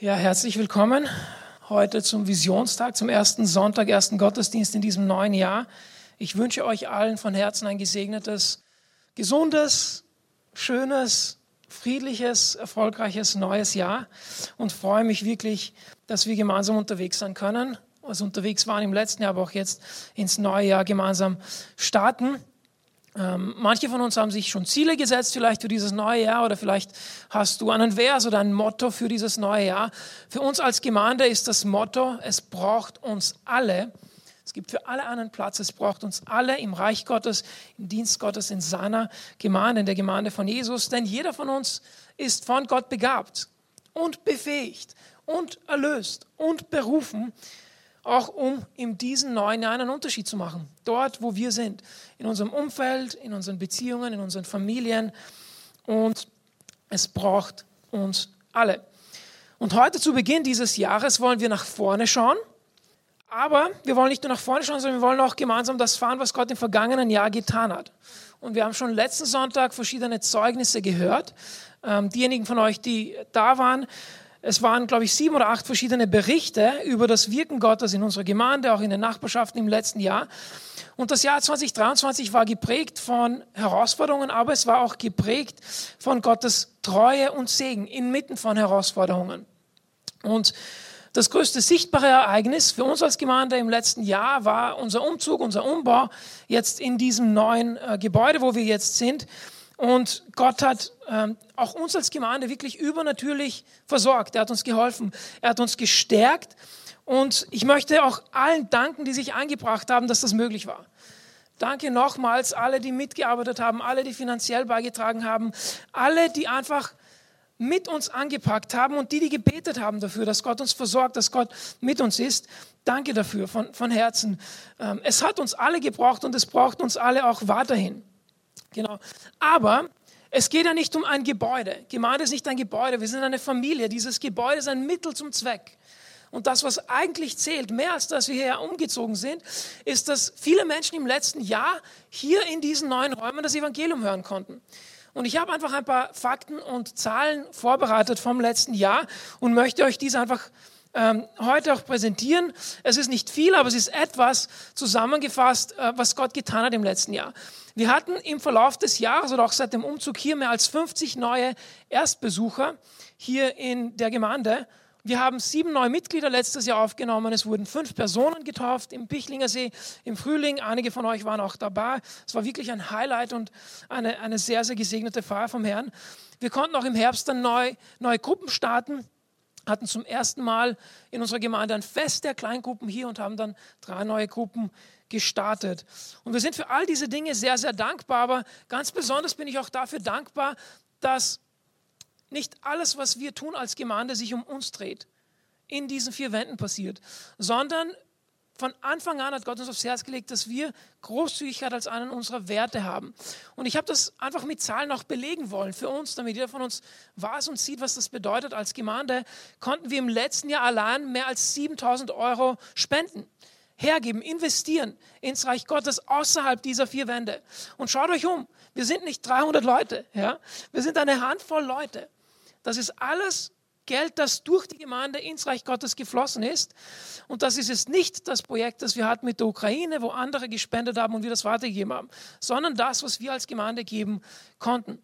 Ja, herzlich willkommen heute zum Visionstag, zum ersten Sonntag, ersten Gottesdienst in diesem neuen Jahr. Ich wünsche euch allen von Herzen ein gesegnetes, gesundes, schönes, friedliches, erfolgreiches neues Jahr und freue mich wirklich, dass wir gemeinsam unterwegs sein können, also unterwegs waren im letzten Jahr, aber auch jetzt ins neue Jahr gemeinsam starten. Ähm, manche von uns haben sich schon Ziele gesetzt, vielleicht für dieses neue Jahr, oder vielleicht hast du einen Vers oder ein Motto für dieses neue Jahr. Für uns als Gemeinde ist das Motto, es braucht uns alle. Es gibt für alle einen Platz, es braucht uns alle im Reich Gottes, im Dienst Gottes, in seiner Gemeinde, in der Gemeinde von Jesus. Denn jeder von uns ist von Gott begabt und befähigt und erlöst und berufen auch um in diesen neuen Jahren einen Unterschied zu machen. Dort, wo wir sind, in unserem Umfeld, in unseren Beziehungen, in unseren Familien. Und es braucht uns alle. Und heute zu Beginn dieses Jahres wollen wir nach vorne schauen. Aber wir wollen nicht nur nach vorne schauen, sondern wir wollen auch gemeinsam das fahren, was Gott im vergangenen Jahr getan hat. Und wir haben schon letzten Sonntag verschiedene Zeugnisse gehört. Ähm, diejenigen von euch, die da waren, es waren, glaube ich, sieben oder acht verschiedene Berichte über das Wirken Gottes in unserer Gemeinde, auch in den Nachbarschaften im letzten Jahr. Und das Jahr 2023 war geprägt von Herausforderungen, aber es war auch geprägt von Gottes Treue und Segen inmitten von Herausforderungen. Und das größte sichtbare Ereignis für uns als Gemeinde im letzten Jahr war unser Umzug, unser Umbau jetzt in diesem neuen äh, Gebäude, wo wir jetzt sind. Und Gott hat ähm, auch uns als Gemeinde wirklich übernatürlich versorgt. Er hat uns geholfen. Er hat uns gestärkt. Und ich möchte auch allen danken, die sich eingebracht haben, dass das möglich war. Danke nochmals alle, die mitgearbeitet haben, alle, die finanziell beigetragen haben, alle, die einfach mit uns angepackt haben und die, die gebetet haben dafür, dass Gott uns versorgt, dass Gott mit uns ist. Danke dafür von, von Herzen. Ähm, es hat uns alle gebraucht und es braucht uns alle auch weiterhin. Genau. Aber es geht ja nicht um ein Gebäude. Gemeinde ist nicht ein Gebäude, wir sind eine Familie. Dieses Gebäude ist ein Mittel zum Zweck. Und das, was eigentlich zählt, mehr als dass wir hier umgezogen sind, ist, dass viele Menschen im letzten Jahr hier in diesen neuen Räumen das Evangelium hören konnten. Und ich habe einfach ein paar Fakten und Zahlen vorbereitet vom letzten Jahr und möchte euch diese einfach ähm, heute auch präsentieren. Es ist nicht viel, aber es ist etwas zusammengefasst, äh, was Gott getan hat im letzten Jahr. Wir hatten im Verlauf des Jahres oder auch seit dem Umzug hier mehr als 50 neue Erstbesucher hier in der Gemeinde. Wir haben sieben neue Mitglieder letztes Jahr aufgenommen. Es wurden fünf Personen getauft im Pichlinger See im Frühling. Einige von euch waren auch dabei. Es war wirklich ein Highlight und eine, eine sehr, sehr gesegnete Feier vom Herrn. Wir konnten auch im Herbst dann neu, neue Gruppen starten hatten zum ersten Mal in unserer Gemeinde ein Fest der Kleingruppen hier und haben dann drei neue Gruppen gestartet. Und wir sind für all diese Dinge sehr, sehr dankbar, aber ganz besonders bin ich auch dafür dankbar, dass nicht alles, was wir tun als Gemeinde, sich um uns dreht, in diesen vier Wänden passiert, sondern von Anfang an hat Gott uns aufs Herz gelegt, dass wir Großzügigkeit als einen unserer Werte haben. Und ich habe das einfach mit Zahlen auch belegen wollen für uns, damit jeder von uns weiß und sieht, was das bedeutet. Als Gemeinde konnten wir im letzten Jahr allein mehr als 7000 Euro spenden hergeben, investieren ins Reich Gottes außerhalb dieser vier Wände. Und schaut euch um, wir sind nicht 300 Leute, ja? wir sind eine Handvoll Leute. Das ist alles Geld, das durch die Gemeinde ins Reich Gottes geflossen ist. Und das ist jetzt nicht das Projekt, das wir hatten mit der Ukraine, wo andere gespendet haben und wir das weitergegeben haben, sondern das, was wir als Gemeinde geben konnten.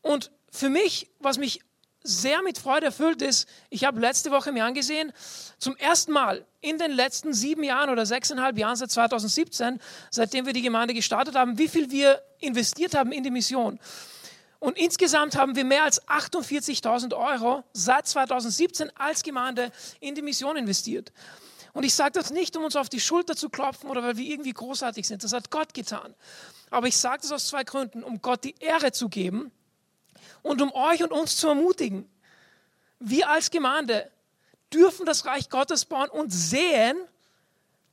Und für mich, was mich sehr mit Freude erfüllt ist, ich habe letzte Woche mir angesehen, zum ersten Mal in den letzten sieben Jahren oder sechseinhalb Jahren seit 2017, seitdem wir die Gemeinde gestartet haben, wie viel wir investiert haben in die Mission. Und insgesamt haben wir mehr als 48.000 Euro seit 2017 als Gemeinde in die Mission investiert. Und ich sage das nicht, um uns auf die Schulter zu klopfen oder weil wir irgendwie großartig sind. Das hat Gott getan. Aber ich sage das aus zwei Gründen. Um Gott die Ehre zu geben und um euch und uns zu ermutigen. Wir als Gemeinde dürfen das Reich Gottes bauen und sehen,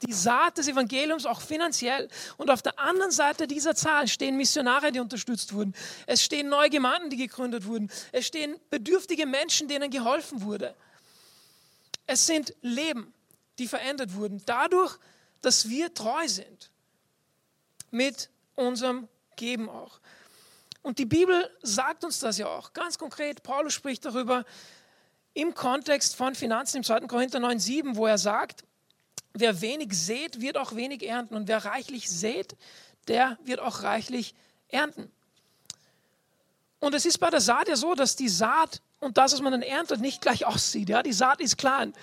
die Saat des Evangeliums auch finanziell. Und auf der anderen Seite dieser Zahl stehen Missionare, die unterstützt wurden. Es stehen neue Gemeinden, die gegründet wurden. Es stehen bedürftige Menschen, denen geholfen wurde. Es sind Leben, die verändert wurden, dadurch, dass wir treu sind mit unserem Geben auch. Und die Bibel sagt uns das ja auch ganz konkret. Paulus spricht darüber, im Kontext von Finanzen im 2. Korinther 9,7, wo er sagt, wer wenig sät, wird auch wenig ernten. Und wer reichlich sät, der wird auch reichlich ernten. Und es ist bei der Saat ja so, dass die Saat und das, was man dann erntet, nicht gleich aussieht. Ja? Die Saat ist klein.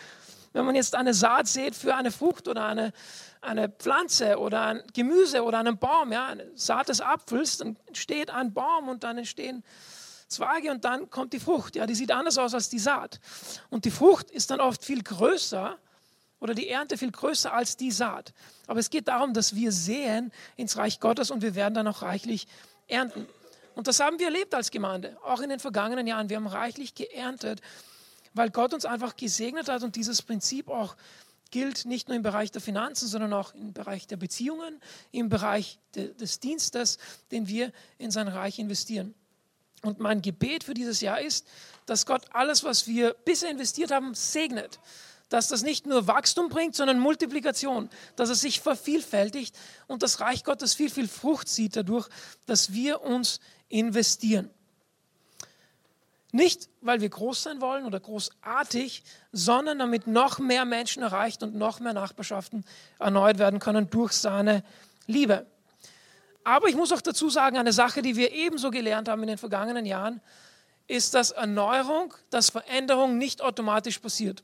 Wenn man jetzt eine Saat sät für eine Frucht oder eine, eine Pflanze oder ein Gemüse oder einen Baum, ja, eine Saat des Apfels, dann entsteht ein Baum und dann entstehen Zweige und dann kommt die Frucht. Ja, die sieht anders aus als die Saat. Und die Frucht ist dann oft viel größer oder die Ernte viel größer als die Saat. Aber es geht darum, dass wir sehen ins Reich Gottes und wir werden dann auch reichlich ernten. Und das haben wir erlebt als Gemeinde, auch in den vergangenen Jahren. Wir haben reichlich geerntet, weil Gott uns einfach gesegnet hat und dieses Prinzip auch gilt nicht nur im Bereich der Finanzen, sondern auch im Bereich der Beziehungen, im Bereich de, des Dienstes, den wir in sein Reich investieren. Und mein Gebet für dieses Jahr ist, dass Gott alles, was wir bisher investiert haben, segnet. Dass das nicht nur Wachstum bringt, sondern Multiplikation. Dass es sich vervielfältigt und das Reich Gottes viel, viel Frucht sieht dadurch, dass wir uns investieren. Nicht, weil wir groß sein wollen oder großartig, sondern damit noch mehr Menschen erreicht und noch mehr Nachbarschaften erneuert werden können durch seine Liebe. Aber ich muss auch dazu sagen, eine Sache, die wir ebenso gelernt haben in den vergangenen Jahren, ist, dass Erneuerung, dass Veränderung nicht automatisch passiert.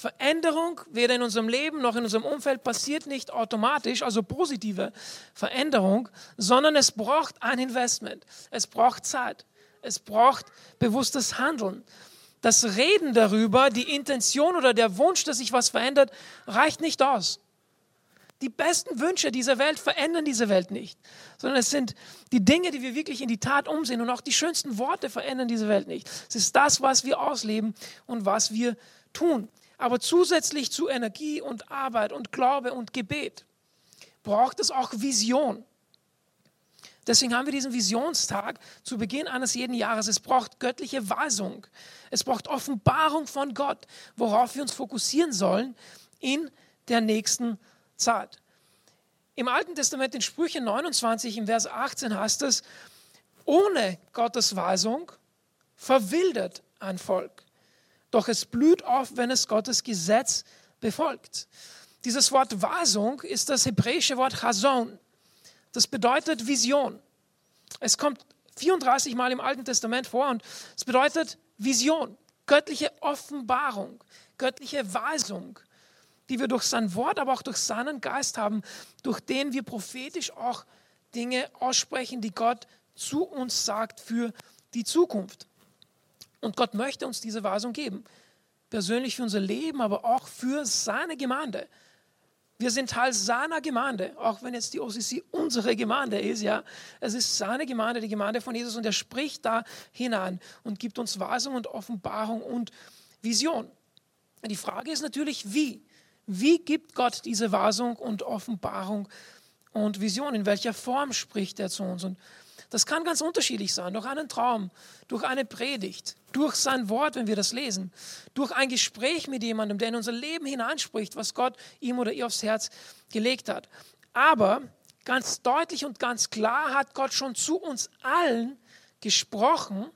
Veränderung weder in unserem Leben noch in unserem Umfeld passiert nicht automatisch, also positive Veränderung, sondern es braucht ein Investment. Es braucht Zeit. Es braucht bewusstes Handeln. Das Reden darüber, die Intention oder der Wunsch, dass sich was verändert, reicht nicht aus. Die besten Wünsche dieser Welt verändern diese Welt nicht, sondern es sind die Dinge, die wir wirklich in die Tat umsehen und auch die schönsten Worte verändern diese Welt nicht. Es ist das, was wir ausleben und was wir tun. Aber zusätzlich zu Energie und Arbeit und Glaube und Gebet braucht es auch Vision. Deswegen haben wir diesen Visionstag zu Beginn eines jeden Jahres. Es braucht göttliche Weisung. Es braucht Offenbarung von Gott, worauf wir uns fokussieren sollen in der nächsten Zeit. Im Alten Testament in Sprüche 29 im Vers 18 heißt es, ohne Gottes Weisung verwildert ein Volk. Doch es blüht auf, wenn es Gottes Gesetz befolgt. Dieses Wort Weisung ist das hebräische Wort Chazon. Das bedeutet Vision. Es kommt 34 Mal im Alten Testament vor und es bedeutet Vision, göttliche Offenbarung, göttliche Weisung, die wir durch sein Wort, aber auch durch seinen Geist haben, durch den wir prophetisch auch Dinge aussprechen, die Gott zu uns sagt für die Zukunft. Und Gott möchte uns diese Weisung geben. Persönlich für unser Leben, aber auch für seine Gemeinde. Wir sind Teil seiner Gemeinde, auch wenn jetzt die OCC unsere Gemeinde ist, ja. Es ist seine Gemeinde, die Gemeinde von Jesus und er spricht da hinein und gibt uns Weisung und Offenbarung und Vision. Die Frage ist natürlich, wie? Wie gibt Gott diese Weisung und Offenbarung und Vision? In welcher Form spricht er zu uns? Und das kann ganz unterschiedlich sein, durch einen Traum, durch eine Predigt, durch sein Wort, wenn wir das lesen, durch ein Gespräch mit jemandem, der in unser Leben hineinspricht, was Gott ihm oder ihr aufs Herz gelegt hat. Aber ganz deutlich und ganz klar hat Gott schon zu uns allen gesprochen,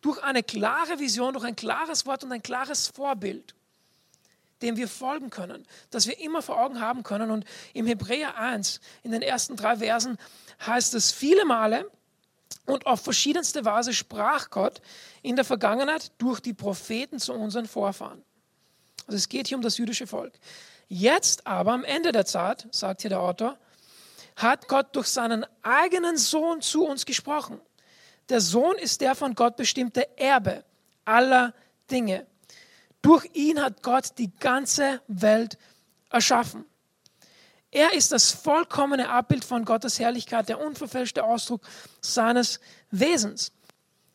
durch eine klare Vision, durch ein klares Wort und ein klares Vorbild dem wir folgen können, das wir immer vor Augen haben können. Und im Hebräer 1, in den ersten drei Versen, heißt es viele Male und auf verschiedenste Weise sprach Gott in der Vergangenheit durch die Propheten zu unseren Vorfahren. Also es geht hier um das jüdische Volk. Jetzt aber, am Ende der Zeit, sagt hier der Autor, hat Gott durch seinen eigenen Sohn zu uns gesprochen. Der Sohn ist der von Gott bestimmte Erbe aller Dinge. Durch ihn hat Gott die ganze Welt erschaffen. Er ist das vollkommene Abbild von Gottes Herrlichkeit, der unverfälschte Ausdruck seines Wesens.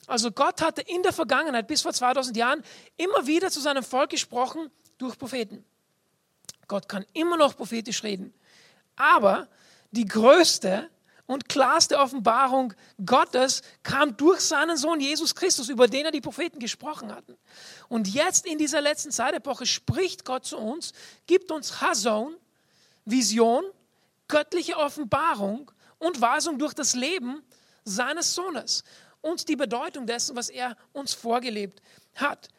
Also Gott hatte in der Vergangenheit bis vor 2000 Jahren immer wieder zu seinem Volk gesprochen durch Propheten. Gott kann immer noch prophetisch reden. Aber die größte und klarste Offenbarung Gottes kam durch seinen Sohn Jesus Christus, über den er die Propheten gesprochen hatten. Und jetzt in dieser letzten Zeitepoche spricht Gott zu uns, gibt uns Hason, Vision, göttliche Offenbarung und Weisung durch das Leben seines Sohnes. uns die Bedeutung dessen, was er uns vorgelebt hat.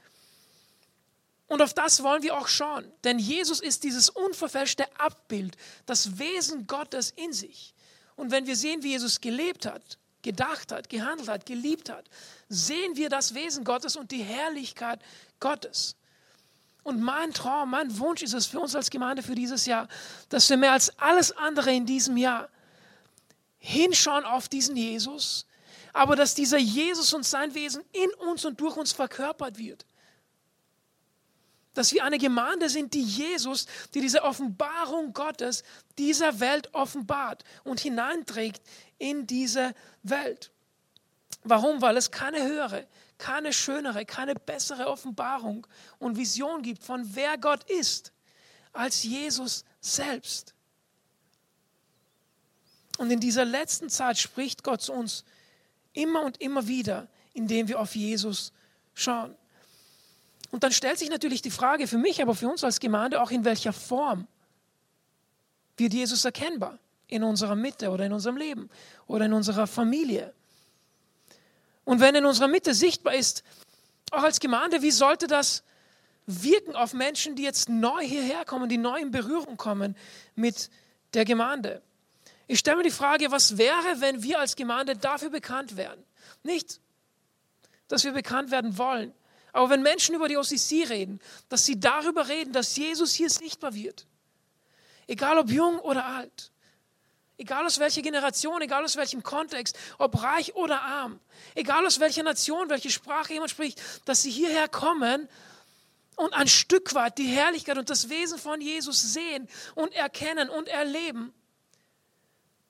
Und auf das wollen wir auch schauen, denn Jesus ist dieses unverfälschte Abbild, das Wesen Gottes in sich. Und wenn wir sehen, wie Jesus gelebt hat, gedacht hat, gehandelt hat, geliebt hat, sehen wir das Wesen Gottes und die Herrlichkeit Gottes. Und mein Traum, mein Wunsch ist es für uns als Gemeinde für dieses Jahr, dass wir mehr als alles andere in diesem Jahr hinschauen auf diesen Jesus, aber dass dieser Jesus und sein Wesen in uns und durch uns verkörpert wird. Dass wir eine Gemeinde sind, die Jesus, die diese Offenbarung Gottes dieser Welt offenbart und hineinträgt in diese Welt. Warum? Weil es keine höhere, keine schönere, keine bessere Offenbarung und Vision gibt von wer Gott ist, als Jesus selbst. Und in dieser letzten Zeit spricht Gott zu uns immer und immer wieder, indem wir auf Jesus schauen. Und dann stellt sich natürlich die Frage für mich, aber für uns als Gemeinde auch, in welcher Form wird Jesus erkennbar? In unserer Mitte oder in unserem Leben oder in unserer Familie. Und wenn in unserer Mitte sichtbar ist, auch als Gemeinde, wie sollte das wirken auf Menschen, die jetzt neu hierher kommen, die neu in Berührung kommen mit der Gemeinde? Ich stelle mir die Frage, was wäre, wenn wir als Gemeinde dafür bekannt wären? Nicht, dass wir bekannt werden wollen, aber wenn Menschen über die OCC reden, dass sie darüber reden, dass Jesus hier sichtbar wird. Egal ob jung oder alt. Egal aus welcher Generation, egal aus welchem Kontext, ob reich oder arm, egal aus welcher Nation, welche Sprache jemand spricht, dass sie hierher kommen und ein Stück weit die Herrlichkeit und das Wesen von Jesus sehen und erkennen und erleben.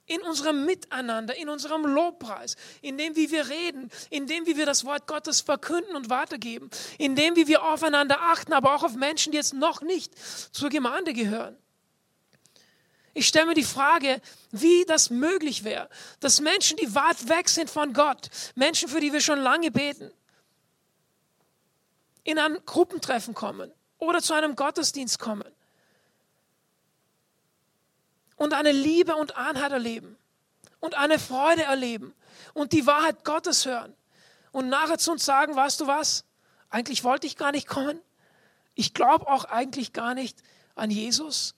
In unserem Miteinander, in unserem Lobpreis, in dem, wie wir reden, in dem, wie wir das Wort Gottes verkünden und weitergeben, in dem, wie wir aufeinander achten, aber auch auf Menschen, die jetzt noch nicht zur Gemeinde gehören. Ich stelle mir die Frage, wie das möglich wäre, dass Menschen, die weit weg sind von Gott, Menschen, für die wir schon lange beten, in ein Gruppentreffen kommen oder zu einem Gottesdienst kommen und eine Liebe und Einheit erleben und eine Freude erleben und die Wahrheit Gottes hören und nachher zu uns sagen, weißt du was, eigentlich wollte ich gar nicht kommen, ich glaube auch eigentlich gar nicht an Jesus,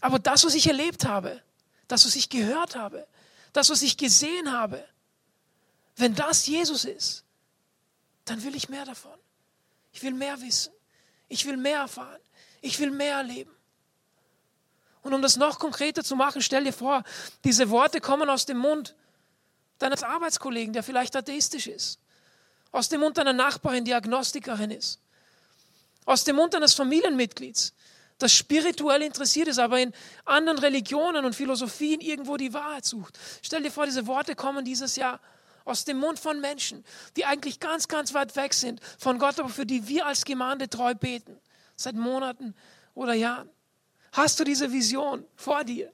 aber das, was ich erlebt habe, das, was ich gehört habe, das, was ich gesehen habe, wenn das Jesus ist, dann will ich mehr davon. Ich will mehr wissen. Ich will mehr erfahren. Ich will mehr erleben. Und um das noch konkreter zu machen, stell dir vor, diese Worte kommen aus dem Mund deines Arbeitskollegen, der vielleicht atheistisch ist. Aus dem Mund deiner Nachbarin, die Agnostikerin ist. Aus dem Mund deines Familienmitglieds, das spirituell interessiert ist, aber in anderen Religionen und Philosophien irgendwo die Wahrheit sucht. Stell dir vor, diese Worte kommen dieses Jahr aus dem Mund von Menschen, die eigentlich ganz, ganz weit weg sind von Gott, aber für die wir als Gemeinde treu beten, seit Monaten oder Jahren. Hast du diese Vision vor dir?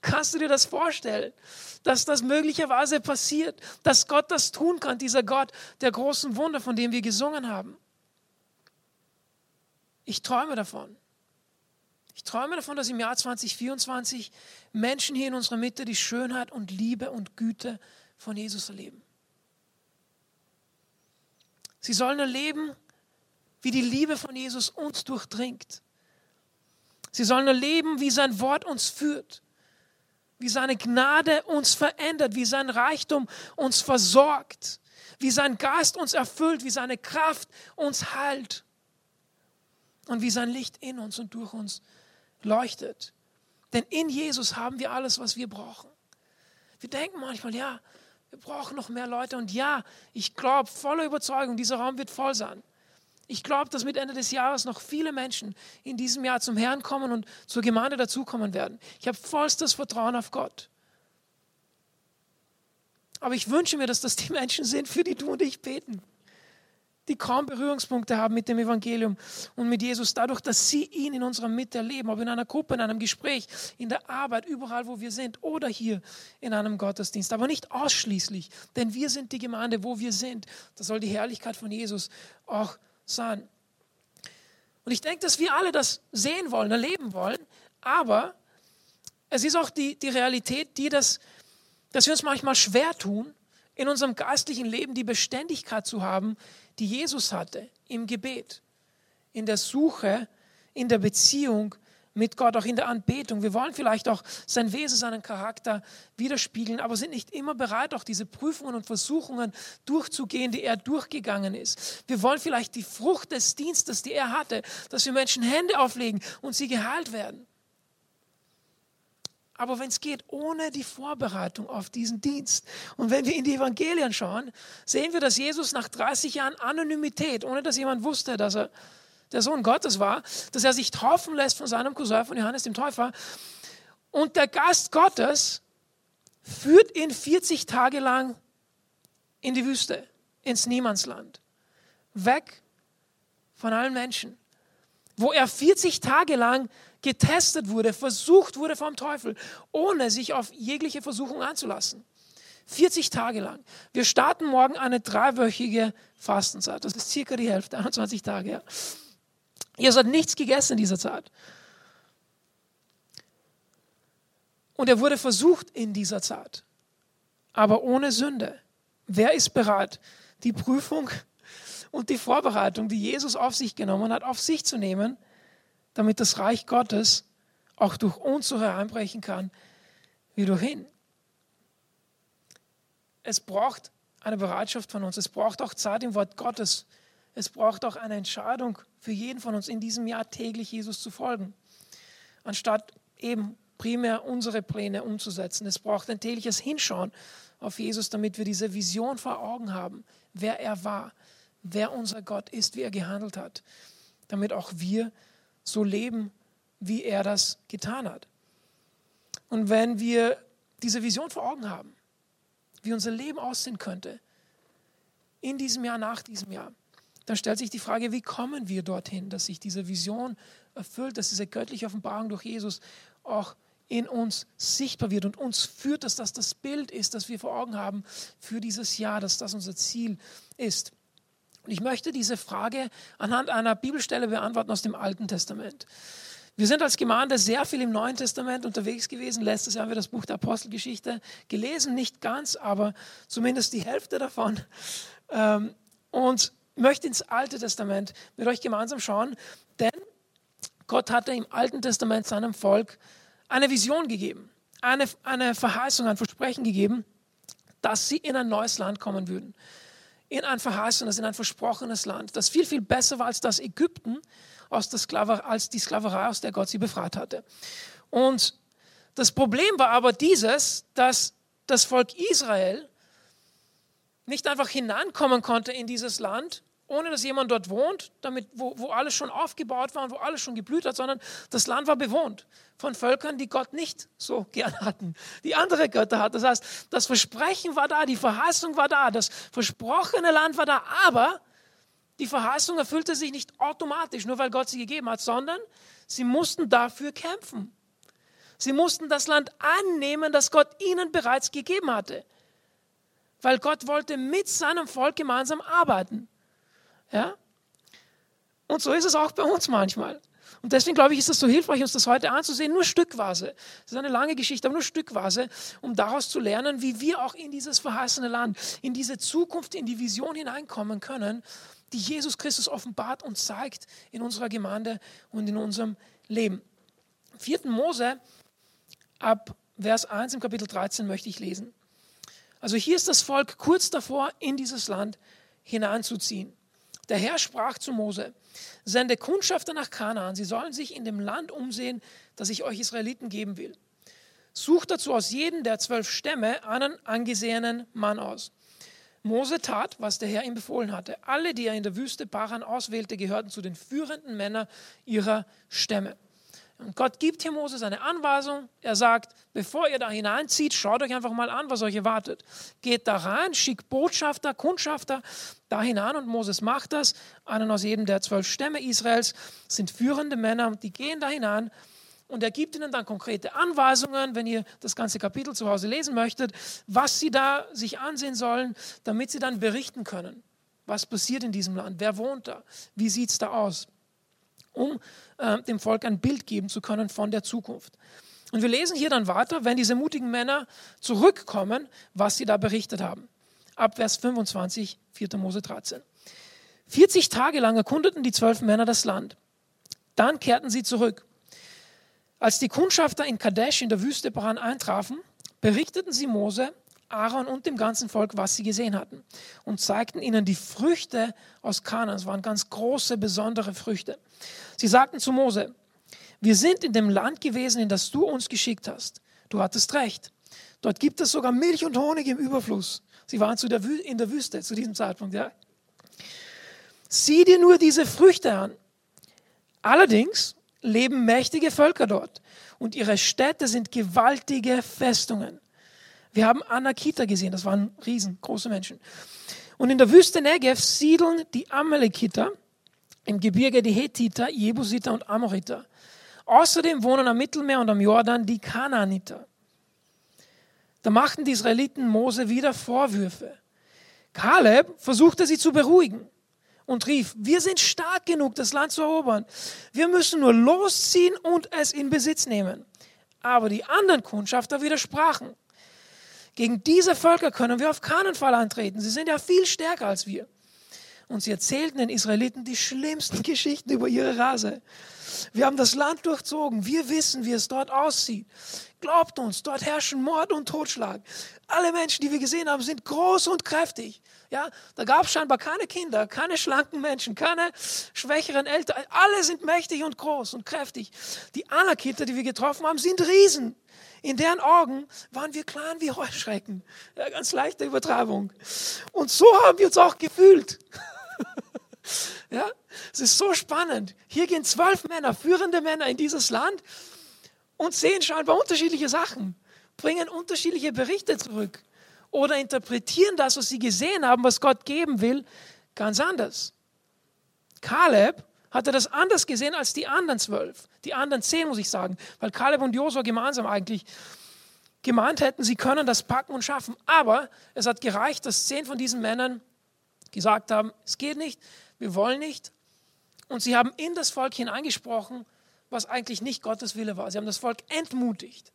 Kannst du dir das vorstellen, dass das möglicherweise passiert, dass Gott das tun kann, dieser Gott der großen Wunder, von dem wir gesungen haben? Ich träume davon. Ich träume davon, dass im Jahr 2024 Menschen hier in unserer Mitte die Schönheit und Liebe und Güte von Jesus erleben. Sie sollen erleben, wie die Liebe von Jesus uns durchdringt. Sie sollen erleben, wie sein Wort uns führt, wie seine Gnade uns verändert, wie sein Reichtum uns versorgt, wie sein Geist uns erfüllt, wie seine Kraft uns heilt und wie sein Licht in uns und durch uns leuchtet. Denn in Jesus haben wir alles, was wir brauchen. Wir denken manchmal, ja, wir brauchen noch mehr Leute. Und ja, ich glaube voller Überzeugung, dieser Raum wird voll sein. Ich glaube, dass mit Ende des Jahres noch viele Menschen in diesem Jahr zum Herrn kommen und zur Gemeinde dazukommen werden. Ich habe vollstes Vertrauen auf Gott. Aber ich wünsche mir, dass das die Menschen sind, für die du und ich beten die kaum Berührungspunkte haben mit dem Evangelium und mit Jesus, dadurch, dass sie ihn in unserer Mitte erleben, ob in einer Gruppe, in einem Gespräch, in der Arbeit, überall, wo wir sind oder hier in einem Gottesdienst. Aber nicht ausschließlich, denn wir sind die Gemeinde, wo wir sind. Das soll die Herrlichkeit von Jesus auch sein. Und ich denke, dass wir alle das sehen wollen, erleben wollen, aber es ist auch die, die Realität, die das, dass wir uns manchmal schwer tun, in unserem geistlichen Leben die Beständigkeit zu haben, die Jesus hatte im Gebet, in der Suche, in der Beziehung mit Gott, auch in der Anbetung. Wir wollen vielleicht auch sein Wesen, seinen Charakter widerspiegeln, aber sind nicht immer bereit, auch diese Prüfungen und Versuchungen durchzugehen, die er durchgegangen ist. Wir wollen vielleicht die Frucht des Dienstes, die er hatte, dass wir Menschen Hände auflegen und sie geheilt werden. Aber wenn es geht, ohne die Vorbereitung auf diesen Dienst. Und wenn wir in die Evangelien schauen, sehen wir, dass Jesus nach 30 Jahren Anonymität, ohne dass jemand wusste, dass er der Sohn Gottes war, dass er sich taufen lässt von seinem Cousin, von Johannes dem Täufer. Und der Geist Gottes führt ihn 40 Tage lang in die Wüste, ins Niemandsland, weg von allen Menschen, wo er 40 Tage lang getestet wurde, versucht wurde vom Teufel, ohne sich auf jegliche Versuchung einzulassen. 40 Tage lang. Wir starten morgen eine dreiwöchige Fastenzeit. Das ist circa die Hälfte, 21 Tage. Ja. Jesus hat nichts gegessen in dieser Zeit. Und er wurde versucht in dieser Zeit, aber ohne Sünde. Wer ist bereit, die Prüfung und die Vorbereitung, die Jesus auf sich genommen hat, auf sich zu nehmen, damit das Reich Gottes auch durch uns so hereinbrechen kann wie durch ihn? Es braucht eine Bereitschaft von uns. Es braucht auch Zeit im Wort Gottes es braucht auch eine Entscheidung für jeden von uns in diesem Jahr täglich Jesus zu folgen, anstatt eben primär unsere Pläne umzusetzen. Es braucht ein tägliches Hinschauen auf Jesus, damit wir diese Vision vor Augen haben, wer er war, wer unser Gott ist, wie er gehandelt hat, damit auch wir so leben, wie er das getan hat. Und wenn wir diese Vision vor Augen haben, wie unser Leben aussehen könnte, in diesem Jahr, nach diesem Jahr, dann stellt sich die Frage, wie kommen wir dorthin, dass sich diese Vision erfüllt, dass diese göttliche Offenbarung durch Jesus auch in uns sichtbar wird und uns führt, dass das das Bild ist, das wir vor Augen haben für dieses Jahr, dass das unser Ziel ist. Und ich möchte diese Frage anhand einer Bibelstelle beantworten aus dem Alten Testament. Wir sind als Gemeinde sehr viel im Neuen Testament unterwegs gewesen. Letztes Jahr haben wir das Buch der Apostelgeschichte gelesen, nicht ganz, aber zumindest die Hälfte davon. Ähm, und möchte ins Alte Testament mit euch gemeinsam schauen, denn Gott hatte im Alten Testament seinem Volk eine Vision gegeben, eine, eine Verheißung, ein Versprechen gegeben, dass sie in ein neues Land kommen würden. In ein verheißenes, in ein versprochenes Land, das viel, viel besser war als das Ägypten, aus der Sklaverei, als die Sklaverei, aus der Gott sie befreit hatte. Und das Problem war aber dieses, dass das Volk Israel nicht einfach hineinkommen konnte in dieses Land, ohne dass jemand dort wohnt, damit, wo, wo alles schon aufgebaut war und wo alles schon geblüht hat, sondern das Land war bewohnt von Völkern, die Gott nicht so gern hatten, die andere Götter hatten. Das heißt, das Versprechen war da, die Verheißung war da, das versprochene Land war da, aber die Verheißung erfüllte sich nicht automatisch, nur weil Gott sie gegeben hat, sondern sie mussten dafür kämpfen. Sie mussten das Land annehmen, das Gott ihnen bereits gegeben hatte weil Gott wollte mit seinem Volk gemeinsam arbeiten. Ja? Und so ist es auch bei uns manchmal. Und deswegen glaube ich, ist es so hilfreich, uns das heute anzusehen, nur Stückweise. Das ist eine lange Geschichte, aber nur Stückweise, um daraus zu lernen, wie wir auch in dieses verheißene Land, in diese Zukunft, in die Vision hineinkommen können, die Jesus Christus offenbart und zeigt in unserer Gemeinde und in unserem Leben. 4. Mose ab Vers 1 im Kapitel 13 möchte ich lesen. Also hier ist das Volk kurz davor, in dieses Land hineinzuziehen. Der Herr sprach zu Mose, sende Kundschafter nach Kanaan, sie sollen sich in dem Land umsehen, das ich euch Israeliten geben will. Sucht dazu aus jedem der zwölf Stämme einen angesehenen Mann aus. Mose tat, was der Herr ihm befohlen hatte. Alle, die er in der Wüste Paran auswählte, gehörten zu den führenden Männern ihrer Stämme. Und Gott gibt hier Moses eine Anweisung. Er sagt, bevor ihr da hineinzieht, schaut euch einfach mal an, was euch erwartet. Geht da rein, schickt Botschafter, Kundschafter da hinein und Moses macht das. Einen aus jedem der zwölf Stämme Israels sind führende Männer, die gehen da hinein und er gibt ihnen dann konkrete Anweisungen, wenn ihr das ganze Kapitel zu Hause lesen möchtet, was sie da sich ansehen sollen, damit sie dann berichten können. Was passiert in diesem Land? Wer wohnt da? Wie sieht es da aus? Um äh, dem Volk ein Bild geben zu können von der Zukunft. Und wir lesen hier dann weiter, wenn diese mutigen Männer zurückkommen, was sie da berichtet haben. ab Vers 25, 4. Mose 13. 40 Tage lang erkundeten die zwölf Männer das Land. Dann kehrten sie zurück. Als die Kundschafter in Kadesh in der Wüste Paran eintrafen, berichteten sie Mose, Aaron und dem ganzen Volk, was sie gesehen hatten und zeigten ihnen die Früchte aus Kanaan. Es waren ganz große, besondere Früchte. Sie sagten zu Mose, wir sind in dem Land gewesen, in das du uns geschickt hast. Du hattest recht. Dort gibt es sogar Milch und Honig im Überfluss. Sie waren der in der Wüste zu diesem Zeitpunkt. Ja. Sieh dir nur diese Früchte an. Allerdings leben mächtige Völker dort und ihre Städte sind gewaltige Festungen. Wir haben Anakita gesehen, das waren riesengroße Menschen. Und in der Wüste Negev siedeln die Amalekiter, im Gebirge die Hethiter, Jebusiter und Amoriter. Außerdem wohnen am Mittelmeer und am Jordan die Kanaaniter. Da machten die Israeliten Mose wieder Vorwürfe. Kaleb versuchte sie zu beruhigen und rief, wir sind stark genug, das Land zu erobern. Wir müssen nur losziehen und es in Besitz nehmen. Aber die anderen Kundschafter widersprachen. Gegen diese Völker können wir auf keinen Fall antreten. Sie sind ja viel stärker als wir. Und sie erzählten den Israeliten die schlimmsten Geschichten über ihre Rase. Wir haben das Land durchzogen. Wir wissen, wie es dort aussieht. Glaubt uns, dort herrschen Mord und Totschlag. Alle Menschen, die wir gesehen haben, sind groß und kräftig. Ja, da gab es scheinbar keine Kinder, keine schlanken Menschen, keine schwächeren Eltern. Alle sind mächtig und groß und kräftig. Die Anakiter, die wir getroffen haben, sind Riesen. In deren Augen waren wir klein wie Heuschrecken. Ja, ganz leichte Übertreibung. Und so haben wir uns auch gefühlt. ja, es ist so spannend. Hier gehen zwölf Männer, führende Männer in dieses Land und sehen scheinbar unterschiedliche Sachen, bringen unterschiedliche Berichte zurück oder interpretieren das, was sie gesehen haben, was Gott geben will, ganz anders. Kaleb hatte das anders gesehen als die anderen zwölf, die anderen zehn, muss ich sagen, weil Kaleb und Josua gemeinsam eigentlich gemeint hätten, sie können das packen und schaffen. Aber es hat gereicht, dass zehn von diesen Männern gesagt haben, es geht nicht, wir wollen nicht. Und sie haben in das Volk hineingesprochen, was eigentlich nicht Gottes Wille war. Sie haben das Volk entmutigt.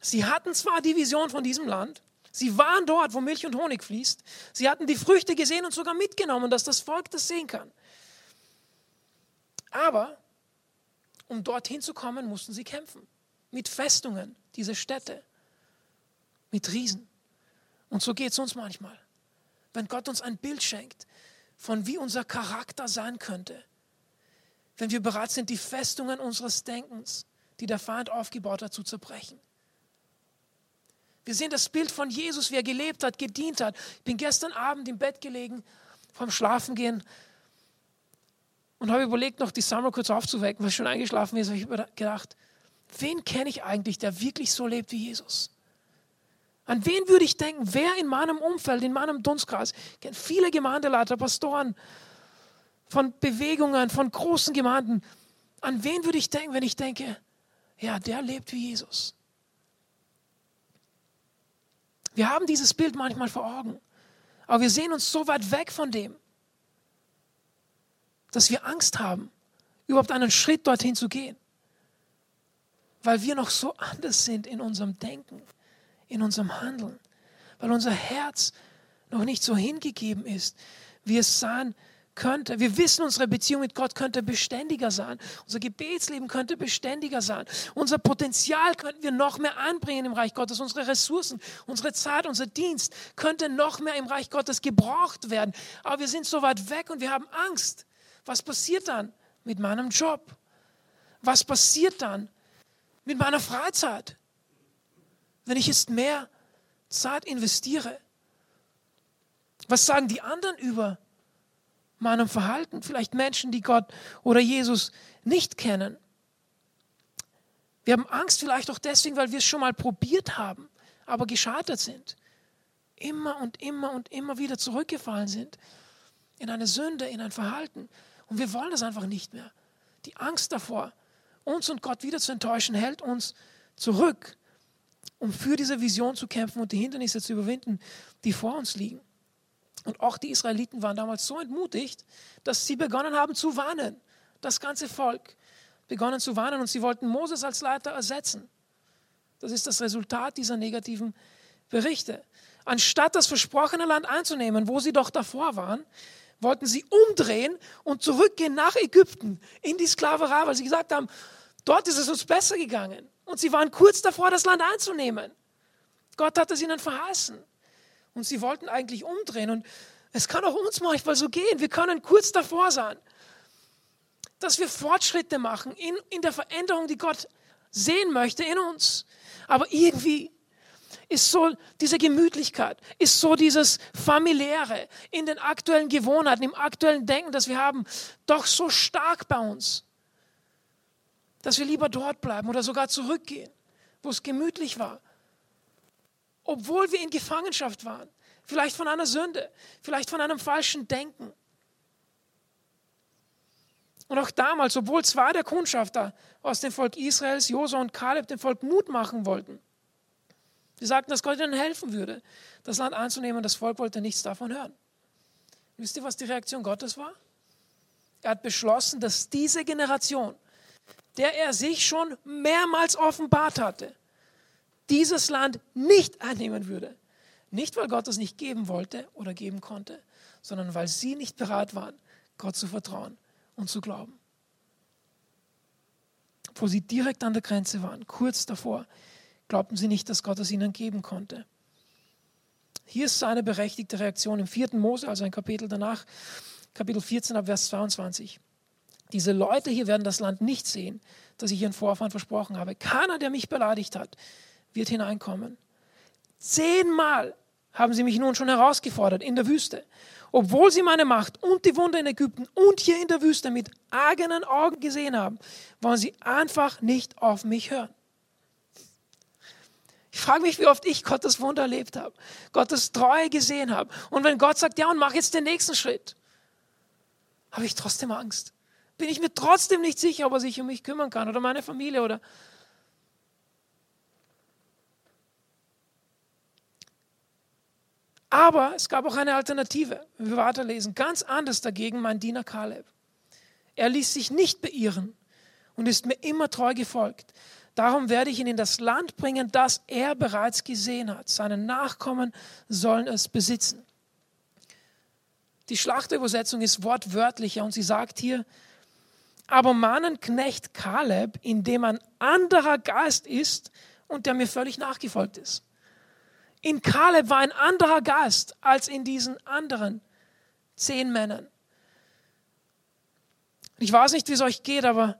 Sie hatten zwar die Vision von diesem Land, Sie waren dort, wo Milch und Honig fließt. Sie hatten die Früchte gesehen und sogar mitgenommen, dass das Volk das sehen kann. Aber um dorthin zu kommen, mussten sie kämpfen. Mit Festungen, diese Städte, mit Riesen. Und so geht es uns manchmal. Wenn Gott uns ein Bild schenkt, von wie unser Charakter sein könnte, wenn wir bereit sind, die Festungen unseres Denkens, die der Feind aufgebaut hat, zu zerbrechen. Wir sehen das Bild von Jesus, wie er gelebt hat, gedient hat. Ich bin gestern Abend im Bett gelegen, vom Schlafengehen und habe überlegt, noch die Summer kurz aufzuwecken, weil schon eingeschlafen ist. Ich habe gedacht, wen kenne ich eigentlich, der wirklich so lebt wie Jesus? An wen würde ich denken? Wer in meinem Umfeld, in meinem Dunstkreis? Ich kenne viele Gemeindeleiter, Pastoren von Bewegungen, von großen Gemeinden. An wen würde ich denken, wenn ich denke, ja, der lebt wie Jesus? Wir haben dieses Bild manchmal vor Augen, aber wir sehen uns so weit weg von dem dass wir Angst haben, überhaupt einen Schritt dorthin zu gehen, weil wir noch so anders sind in unserem Denken, in unserem Handeln, weil unser Herz noch nicht so hingegeben ist, wie es sein könnte. Wir wissen, unsere Beziehung mit Gott könnte beständiger sein. Unser Gebetsleben könnte beständiger sein. Unser Potenzial könnten wir noch mehr anbringen im Reich Gottes. Unsere Ressourcen, unsere Zeit, unser Dienst könnte noch mehr im Reich Gottes gebraucht werden. Aber wir sind so weit weg und wir haben Angst. Was passiert dann mit meinem Job? Was passiert dann mit meiner Freizeit, wenn ich jetzt mehr Zeit investiere? Was sagen die anderen über meinem Verhalten? Vielleicht Menschen, die Gott oder Jesus nicht kennen. Wir haben Angst vielleicht auch deswegen, weil wir es schon mal probiert haben, aber gescheitert sind. Immer und immer und immer wieder zurückgefallen sind in eine Sünde, in ein Verhalten. Und wir wollen das einfach nicht mehr. Die Angst davor, uns und Gott wieder zu enttäuschen, hält uns zurück, um für diese Vision zu kämpfen und die Hindernisse zu überwinden, die vor uns liegen. Und auch die Israeliten waren damals so entmutigt, dass sie begonnen haben zu warnen. Das ganze Volk begonnen zu warnen und sie wollten Moses als Leiter ersetzen. Das ist das Resultat dieser negativen Berichte. Anstatt das versprochene Land einzunehmen, wo sie doch davor waren, wollten sie umdrehen und zurückgehen nach Ägypten in die Sklaverei, weil sie gesagt haben, dort ist es uns besser gegangen. Und sie waren kurz davor, das Land einzunehmen. Gott hat es ihnen verheißen. Und sie wollten eigentlich umdrehen. Und es kann auch uns manchmal so gehen. Wir können kurz davor sein, dass wir Fortschritte machen in, in der Veränderung, die Gott sehen möchte in uns. Aber irgendwie ist so diese Gemütlichkeit, ist so dieses familiäre in den aktuellen Gewohnheiten, im aktuellen Denken, das wir haben, doch so stark bei uns, dass wir lieber dort bleiben oder sogar zurückgehen, wo es gemütlich war, obwohl wir in Gefangenschaft waren, vielleicht von einer Sünde, vielleicht von einem falschen Denken. Und auch damals, obwohl zwei der Kundschafter aus dem Volk Israels, Josua und Kaleb, dem Volk Mut machen wollten, Sie sagten, dass Gott ihnen helfen würde, das Land einzunehmen. Das Volk wollte nichts davon hören. Wisst ihr, was die Reaktion Gottes war? Er hat beschlossen, dass diese Generation, der er sich schon mehrmals offenbart hatte, dieses Land nicht einnehmen würde. Nicht, weil Gott es nicht geben wollte oder geben konnte, sondern weil sie nicht bereit waren, Gott zu vertrauen und zu glauben. Wo sie direkt an der Grenze waren, kurz davor, glaubten sie nicht, dass Gott es ihnen geben konnte. Hier ist seine berechtigte Reaktion im vierten Mose, also ein Kapitel danach, Kapitel 14 ab Vers 22. Diese Leute hier werden das Land nicht sehen, das ich ihren Vorfahren versprochen habe. Keiner, der mich beleidigt hat, wird hineinkommen. Zehnmal haben sie mich nun schon herausgefordert in der Wüste. Obwohl sie meine Macht und die Wunder in Ägypten und hier in der Wüste mit eigenen Augen gesehen haben, wollen sie einfach nicht auf mich hören. Ich frage mich, wie oft ich Gottes Wunder erlebt habe, Gottes Treue gesehen habe. Und wenn Gott sagt, ja, und mach jetzt den nächsten Schritt, habe ich trotzdem Angst. Bin ich mir trotzdem nicht sicher, ob er sich um mich kümmern kann oder meine Familie oder. Aber es gab auch eine Alternative. Wenn wir weiterlesen, ganz anders dagegen mein Diener Kaleb. Er ließ sich nicht beirren und ist mir immer treu gefolgt. Darum werde ich ihn in das Land bringen, das er bereits gesehen hat. Seine Nachkommen sollen es besitzen. Die Schlachterübersetzung ist wortwörtlicher und sie sagt hier, aber meinen Knecht Kaleb, in dem ein anderer Geist ist und der mir völlig nachgefolgt ist. In Kaleb war ein anderer Geist als in diesen anderen zehn Männern. Ich weiß nicht, wie es euch geht, aber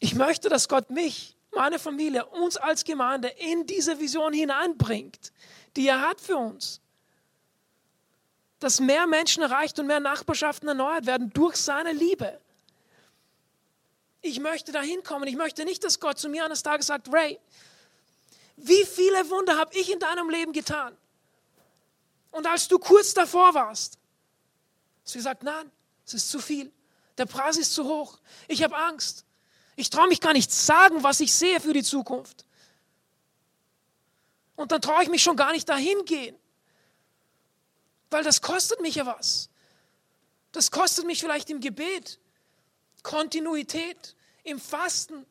ich möchte, dass Gott mich meine Familie, uns als Gemeinde in diese Vision hineinbringt, die er hat für uns. Dass mehr Menschen erreicht und mehr Nachbarschaften erneuert werden durch seine Liebe. Ich möchte da hinkommen. Ich möchte nicht, dass Gott zu mir eines Tages sagt, Ray, wie viele Wunder habe ich in deinem Leben getan? Und als du kurz davor warst, hast du gesagt, nein, es ist zu viel. Der Preis ist zu hoch. Ich habe Angst. Ich traue mich gar nicht sagen, was ich sehe für die Zukunft. Und dann traue ich mich schon gar nicht dahin gehen. Weil das kostet mich ja was. Das kostet mich vielleicht im Gebet, Kontinuität, im Fasten,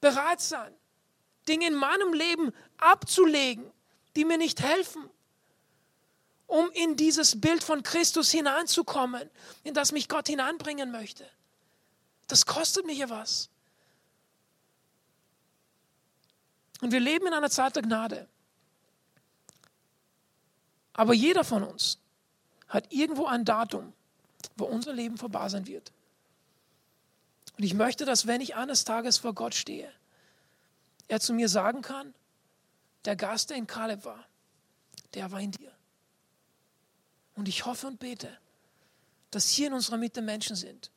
bereit sein, Dinge in meinem Leben abzulegen, die mir nicht helfen, um in dieses Bild von Christus hineinzukommen, in das mich Gott hineinbringen möchte. Das kostet mich ja was. Und wir leben in einer Zeit der Gnade. Aber jeder von uns hat irgendwo ein Datum, wo unser Leben vorbei sein wird. Und ich möchte, dass wenn ich eines Tages vor Gott stehe, er zu mir sagen kann, der Gast, der in Kaleb war, der war in dir. Und ich hoffe und bete, dass hier in unserer Mitte Menschen sind,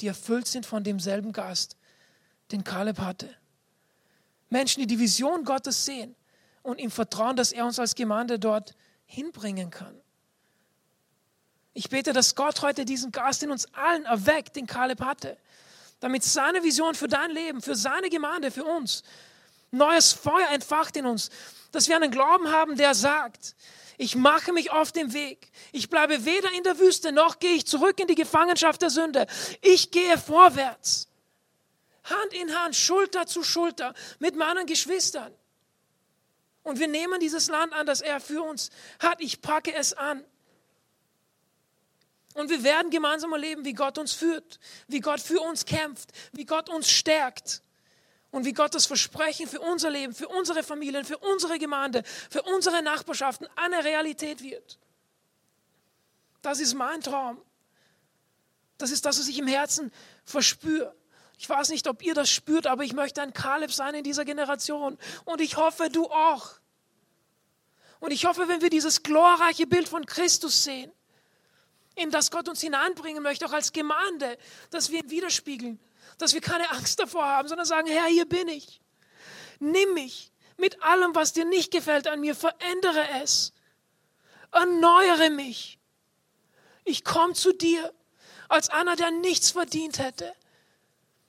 die erfüllt sind von demselben Geist, den Kaleb hatte. Menschen, die die Vision Gottes sehen und ihm vertrauen, dass er uns als Gemeinde dort hinbringen kann. Ich bete, dass Gott heute diesen Geist in uns allen erweckt, den Kaleb hatte, damit seine Vision für dein Leben, für seine Gemeinde, für uns, neues Feuer entfacht in uns, dass wir einen Glauben haben, der sagt, ich mache mich auf den Weg. Ich bleibe weder in der Wüste, noch gehe ich zurück in die Gefangenschaft der Sünde. Ich gehe vorwärts. Hand in Hand, Schulter zu Schulter mit meinen Geschwistern. Und wir nehmen dieses Land an, das er für uns hat. Ich packe es an. Und wir werden gemeinsam erleben, wie Gott uns führt, wie Gott für uns kämpft, wie Gott uns stärkt und wie Gott das Versprechen für unser Leben, für unsere Familien, für unsere Gemeinde, für unsere Nachbarschaften eine Realität wird. Das ist mein Traum. Das ist das, was ich im Herzen verspüre. Ich weiß nicht, ob ihr das spürt, aber ich möchte ein Kaleb sein in dieser Generation. Und ich hoffe, du auch. Und ich hoffe, wenn wir dieses glorreiche Bild von Christus sehen, in das Gott uns hineinbringen möchte, auch als Gemeinde, dass wir ihn widerspiegeln, dass wir keine Angst davor haben, sondern sagen, Herr, hier bin ich. Nimm mich mit allem, was dir nicht gefällt an mir, verändere es, erneuere mich. Ich komme zu dir als einer, der nichts verdient hätte,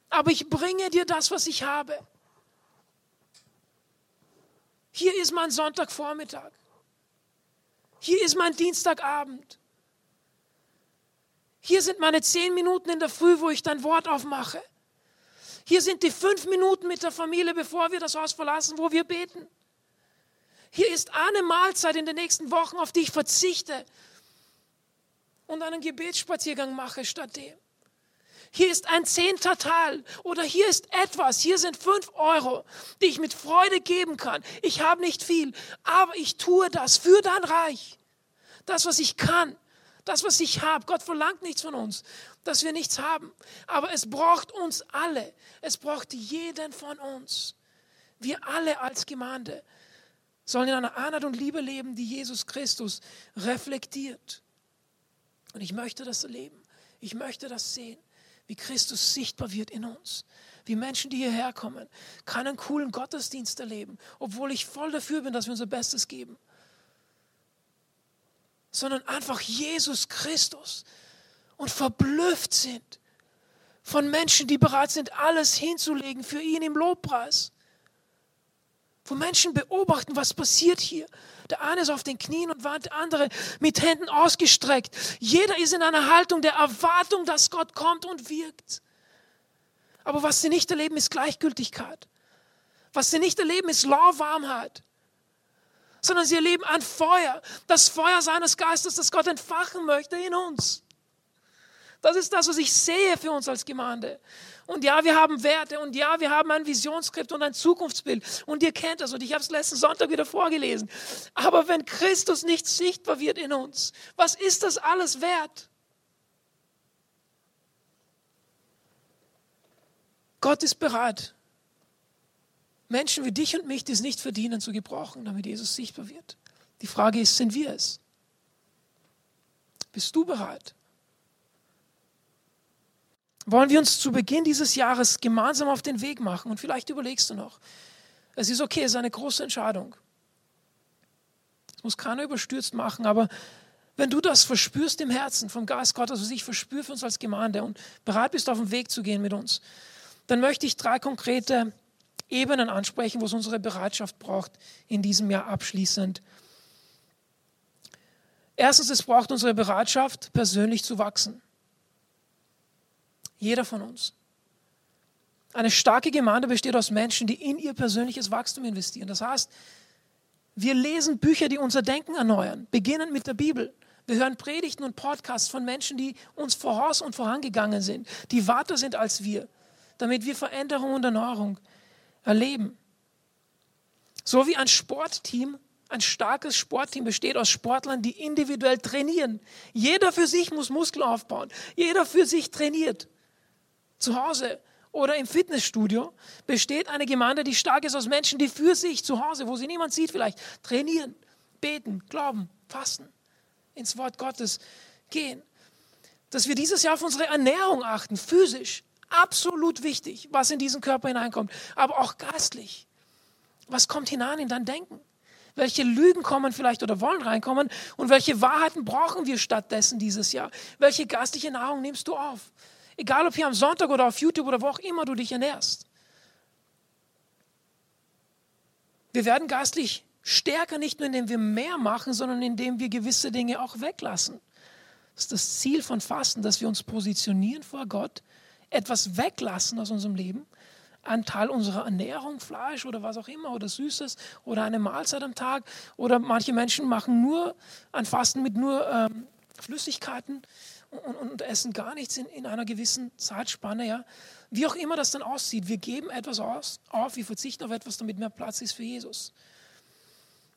aber ich bringe dir das, was ich habe. Hier ist mein Sonntagvormittag. Hier ist mein Dienstagabend. Hier sind meine zehn Minuten in der Früh, wo ich dein Wort aufmache. Hier sind die fünf Minuten mit der Familie, bevor wir das Haus verlassen, wo wir beten. Hier ist eine Mahlzeit in den nächsten Wochen, auf die ich verzichte und einen Gebetsspaziergang mache stattdem. Hier ist ein zehnter Teil oder hier ist etwas, hier sind fünf Euro, die ich mit Freude geben kann. Ich habe nicht viel, aber ich tue das für dein Reich. Das, was ich kann, das, was ich habe. Gott verlangt nichts von uns, dass wir nichts haben. Aber es braucht uns alle. Es braucht jeden von uns. Wir alle als Gemeinde sollen in einer Einheit und Liebe leben, die Jesus Christus reflektiert. Und ich möchte das erleben. Ich möchte das sehen, wie Christus sichtbar wird in uns. Wie Menschen, die hierher kommen, keinen coolen Gottesdienst erleben, obwohl ich voll dafür bin, dass wir unser Bestes geben sondern einfach Jesus Christus und verblüfft sind von Menschen, die bereit sind, alles hinzulegen für ihn im Lobpreis. Wo Menschen beobachten, was passiert hier. Der eine ist auf den Knien und der andere mit Händen ausgestreckt. Jeder ist in einer Haltung der Erwartung, dass Gott kommt und wirkt. Aber was sie nicht erleben, ist Gleichgültigkeit. Was sie nicht erleben, ist Lauwarmheit sondern sie erleben ein Feuer, das Feuer seines Geistes, das Gott entfachen möchte in uns. Das ist das, was ich sehe für uns als Gemeinde. Und ja, wir haben Werte und ja, wir haben ein Visionsskript und ein Zukunftsbild. Und ihr kennt das und ich habe es letzten Sonntag wieder vorgelesen. Aber wenn Christus nicht sichtbar wird in uns, was ist das alles wert? Gott ist bereit, Menschen wie dich und mich, die es nicht verdienen, zu gebrauchen, damit Jesus sichtbar wird. Die Frage ist, sind wir es? Bist du bereit? Wollen wir uns zu Beginn dieses Jahres gemeinsam auf den Weg machen? Und vielleicht überlegst du noch, es ist okay, es ist eine große Entscheidung. Das muss keiner überstürzt machen, aber wenn du das verspürst im Herzen vom Geist Gottes, was ich verspüre für uns als Gemeinde und bereit bist, auf den Weg zu gehen mit uns, dann möchte ich drei konkrete Ebenen ansprechen, wo es unsere Bereitschaft braucht in diesem Jahr abschließend. Erstens, es braucht unsere Bereitschaft, persönlich zu wachsen. Jeder von uns. Eine starke Gemeinde besteht aus Menschen, die in ihr persönliches Wachstum investieren. Das heißt, wir lesen Bücher, die unser Denken erneuern, beginnend mit der Bibel. Wir hören Predigten und Podcasts von Menschen, die uns voraus und vorangegangen sind, die weiter sind als wir, damit wir Veränderung und Erneuerung erleben. So wie ein Sportteam, ein starkes Sportteam besteht aus Sportlern, die individuell trainieren. Jeder für sich muss Muskeln aufbauen. Jeder für sich trainiert. Zu Hause oder im Fitnessstudio besteht eine Gemeinde, die stark ist aus Menschen, die für sich zu Hause, wo sie niemand sieht vielleicht, trainieren, beten, glauben, fasten, ins Wort Gottes gehen. Dass wir dieses Jahr auf unsere Ernährung achten, physisch, Absolut wichtig, was in diesen Körper hineinkommt, aber auch geistlich. Was kommt hinein in dein Denken? Welche Lügen kommen vielleicht oder wollen reinkommen und welche Wahrheiten brauchen wir stattdessen dieses Jahr? Welche geistliche Nahrung nimmst du auf? Egal ob hier am Sonntag oder auf YouTube oder wo auch immer du dich ernährst. Wir werden geistlich stärker, nicht nur indem wir mehr machen, sondern indem wir gewisse Dinge auch weglassen. Das ist das Ziel von Fasten, dass wir uns positionieren vor Gott etwas weglassen aus unserem Leben, ein Teil unserer Ernährung, Fleisch oder was auch immer oder Süßes oder eine Mahlzeit am Tag. Oder manche Menschen machen nur ein Fasten mit nur ähm, Flüssigkeiten und, und, essen gar nichts in, in einer gewissen Zeitspanne. Ja. Wie auch immer das dann aussieht, wir geben etwas aus, auf, wir verzichten auf etwas, damit mehr Platz ist für Jesus.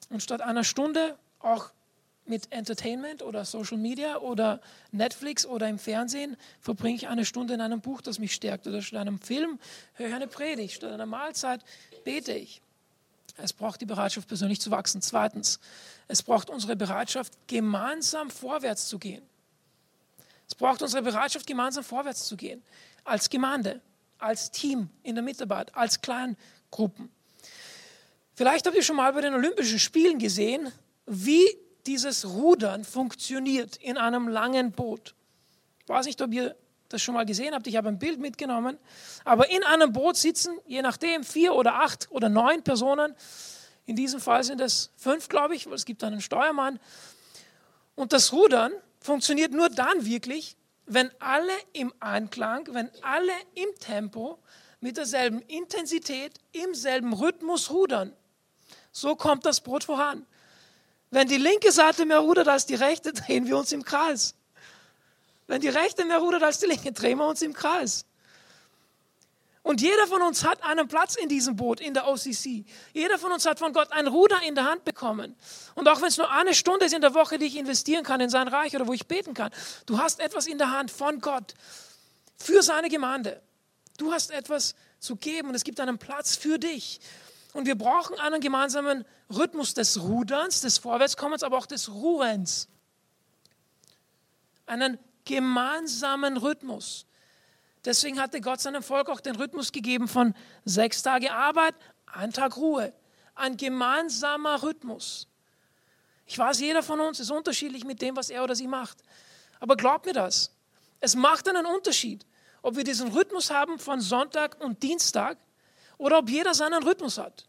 Und statt einer Stunde auch mit Entertainment oder Social Media oder Netflix oder im Fernsehen verbringe ich eine Stunde in einem Buch, das mich stärkt. Oder statt einem Film höre ich eine Predigt. Statt einer Mahlzeit bete ich. Es braucht die Bereitschaft, persönlich zu wachsen. Zweitens, es braucht unsere Bereitschaft, gemeinsam vorwärts zu gehen. Es braucht unsere Bereitschaft, gemeinsam vorwärts zu gehen. Als Gemeinde, als Team in der Mitarbeit, als Kleingruppen. Vielleicht habt ihr schon mal bei den Olympischen Spielen gesehen, wie dieses Rudern funktioniert in einem langen Boot. Ich weiß nicht, ob ihr das schon mal gesehen habt, ich habe ein Bild mitgenommen, aber in einem Boot sitzen, je nachdem, vier oder acht oder neun Personen. In diesem Fall sind es fünf, glaube ich, weil es gibt einen Steuermann. Und das Rudern funktioniert nur dann wirklich, wenn alle im Einklang, wenn alle im Tempo mit derselben Intensität, im selben Rhythmus rudern. So kommt das Boot voran. Wenn die linke Seite mehr rudert als die rechte, drehen wir uns im Kreis. Wenn die rechte mehr rudert als die linke, drehen wir uns im Kreis. Und jeder von uns hat einen Platz in diesem Boot, in der OCC. Jeder von uns hat von Gott ein Ruder in der Hand bekommen. Und auch wenn es nur eine Stunde ist in der Woche, die ich investieren kann in sein Reich oder wo ich beten kann, du hast etwas in der Hand von Gott für seine Gemeinde. Du hast etwas zu geben und es gibt einen Platz für dich. Und wir brauchen einen gemeinsamen Rhythmus des Ruderns, des Vorwärtskommens, aber auch des Ruhens. Einen gemeinsamen Rhythmus. Deswegen hatte Gott seinem Volk auch den Rhythmus gegeben von sechs Tage Arbeit, ein Tag Ruhe. Ein gemeinsamer Rhythmus. Ich weiß, jeder von uns ist unterschiedlich mit dem, was er oder sie macht. Aber glaubt mir das. Es macht einen Unterschied, ob wir diesen Rhythmus haben von Sonntag und Dienstag oder ob jeder seinen Rhythmus hat.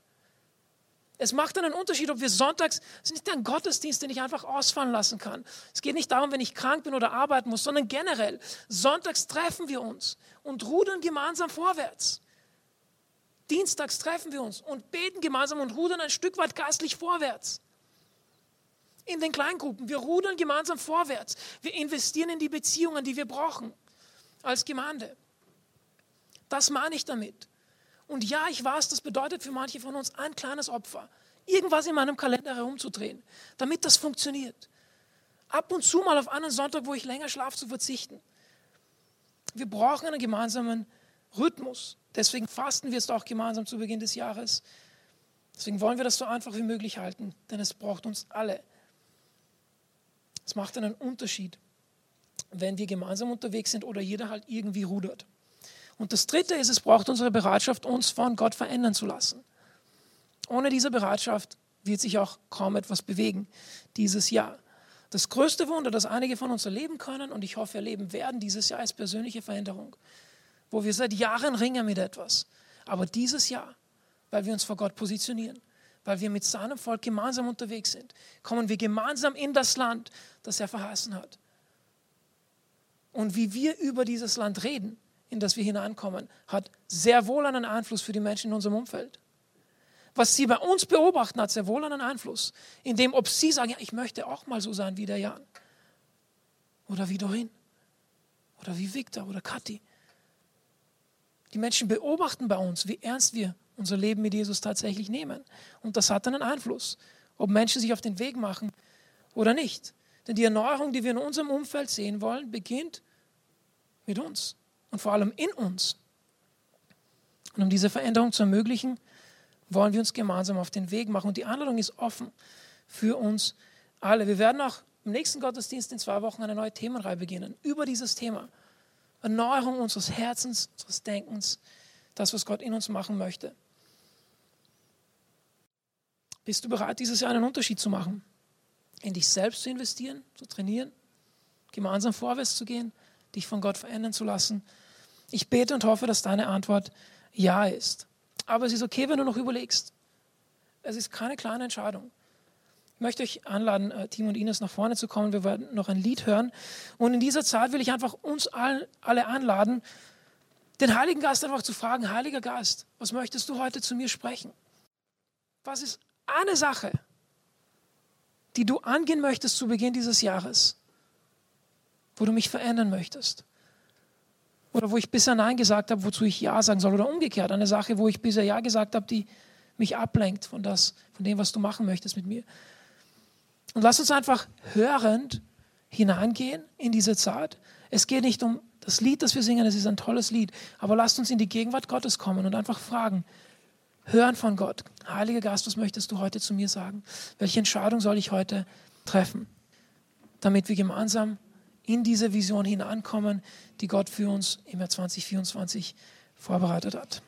Es macht einen Unterschied, ob wir sonntags, es ist nicht ein Gottesdienst, den ich einfach ausfallen lassen kann. Es geht nicht darum, wenn ich krank bin oder arbeiten muss, sondern generell. Sonntags treffen wir uns und rudern gemeinsam vorwärts. Dienstags treffen wir uns und beten gemeinsam und rudern ein Stück weit geistlich vorwärts. In den Kleingruppen. Wir rudern gemeinsam vorwärts. Wir investieren in die Beziehungen, die wir brauchen als Gemeinde. Das meine ich damit. Und ja, ich weiß, das bedeutet für manche von uns ein kleines Opfer, irgendwas in meinem Kalender herumzudrehen, damit das funktioniert. Ab und zu mal auf einen Sonntag, wo ich länger schlafe, zu verzichten. Wir brauchen einen gemeinsamen Rhythmus. Deswegen fasten wir es auch gemeinsam zu Beginn des Jahres. Deswegen wollen wir das so einfach wie möglich halten, denn es braucht uns alle. Es macht einen Unterschied, wenn wir gemeinsam unterwegs sind oder jeder halt irgendwie rudert. Und das Dritte ist, es braucht unsere Bereitschaft, uns von Gott verändern zu lassen. Ohne diese Bereitschaft wird sich auch kaum etwas bewegen dieses Jahr. Das größte Wunder, das einige von uns erleben können und ich hoffe erleben werden dieses Jahr, ist persönliche Veränderung, wo wir seit Jahren ringen mit etwas. Aber dieses Jahr, weil wir uns vor Gott positionieren, weil wir mit seinem Volk gemeinsam unterwegs sind, kommen wir gemeinsam in das Land, das er verheißen hat. Und wie wir über dieses Land reden, in das wir hineinkommen, hat sehr wohl einen Einfluss für die Menschen in unserem Umfeld. Was sie bei uns beobachten, hat sehr wohl einen Einfluss, in dem, ob sie sagen, ja, ich möchte auch mal so sein wie der Jan oder wie Dorin oder wie Victor oder Kathi. Die Menschen beobachten bei uns, wie ernst wir unser Leben mit Jesus tatsächlich nehmen. Und das hat einen Einfluss, ob Menschen sich auf den Weg machen oder nicht. Denn die Erneuerung, die wir in unserem Umfeld sehen wollen, beginnt mit uns und vor allem in uns. Und um diese Veränderung zu ermöglichen, wollen wir uns gemeinsam auf den Weg machen. Und die Einladung ist offen für uns alle. Wir werden auch im nächsten Gottesdienst in zwei Wochen eine neue Themenreihe beginnen über dieses Thema. Erneuerung unseres Herzens, unseres Denkens, das, was Gott in uns machen möchte. Bist du bereit, dieses Jahr einen Unterschied zu machen? In dich selbst zu investieren, zu trainieren, gemeinsam vorwärts zu gehen, dich von Gott verändern zu lassen? Ich bete und hoffe, dass deine Antwort Ja ist. Aber es ist okay, wenn du noch überlegst. Es ist keine kleine Entscheidung. Ich möchte euch anladen, äh, Tim und Ines nach vorne zu kommen. Wir werden noch ein Lied hören. Und in dieser Zeit will ich einfach uns alle einladen, den Heiligen Geist einfach zu fragen, Heiliger Geist, was möchtest du heute zu mir sprechen? Was ist eine Sache, die du angehen möchtest zu Beginn dieses Jahres, wo du mich verändern möchtest? Oder wo ich bisher Nein gesagt habe, wozu ich Ja sagen soll? Oder umgekehrt, eine Sache, wo ich bisher Ja gesagt habe, die mich ablenkt von, das, von dem, was du machen möchtest mit mir. Und lass uns einfach hörend hineingehen in diese Zeit. Es geht nicht um das Lied, das wir singen, es ist ein tolles Lied, aber lasst uns in die Gegenwart Gottes kommen und einfach fragen, hören von Gott. Heiliger Geist, was möchtest du heute zu mir sagen? Welche Entscheidung soll ich heute treffen, damit wir gemeinsam in diese Vision hineinkommen, die Gott für uns im Jahr 2024 vorbereitet hat?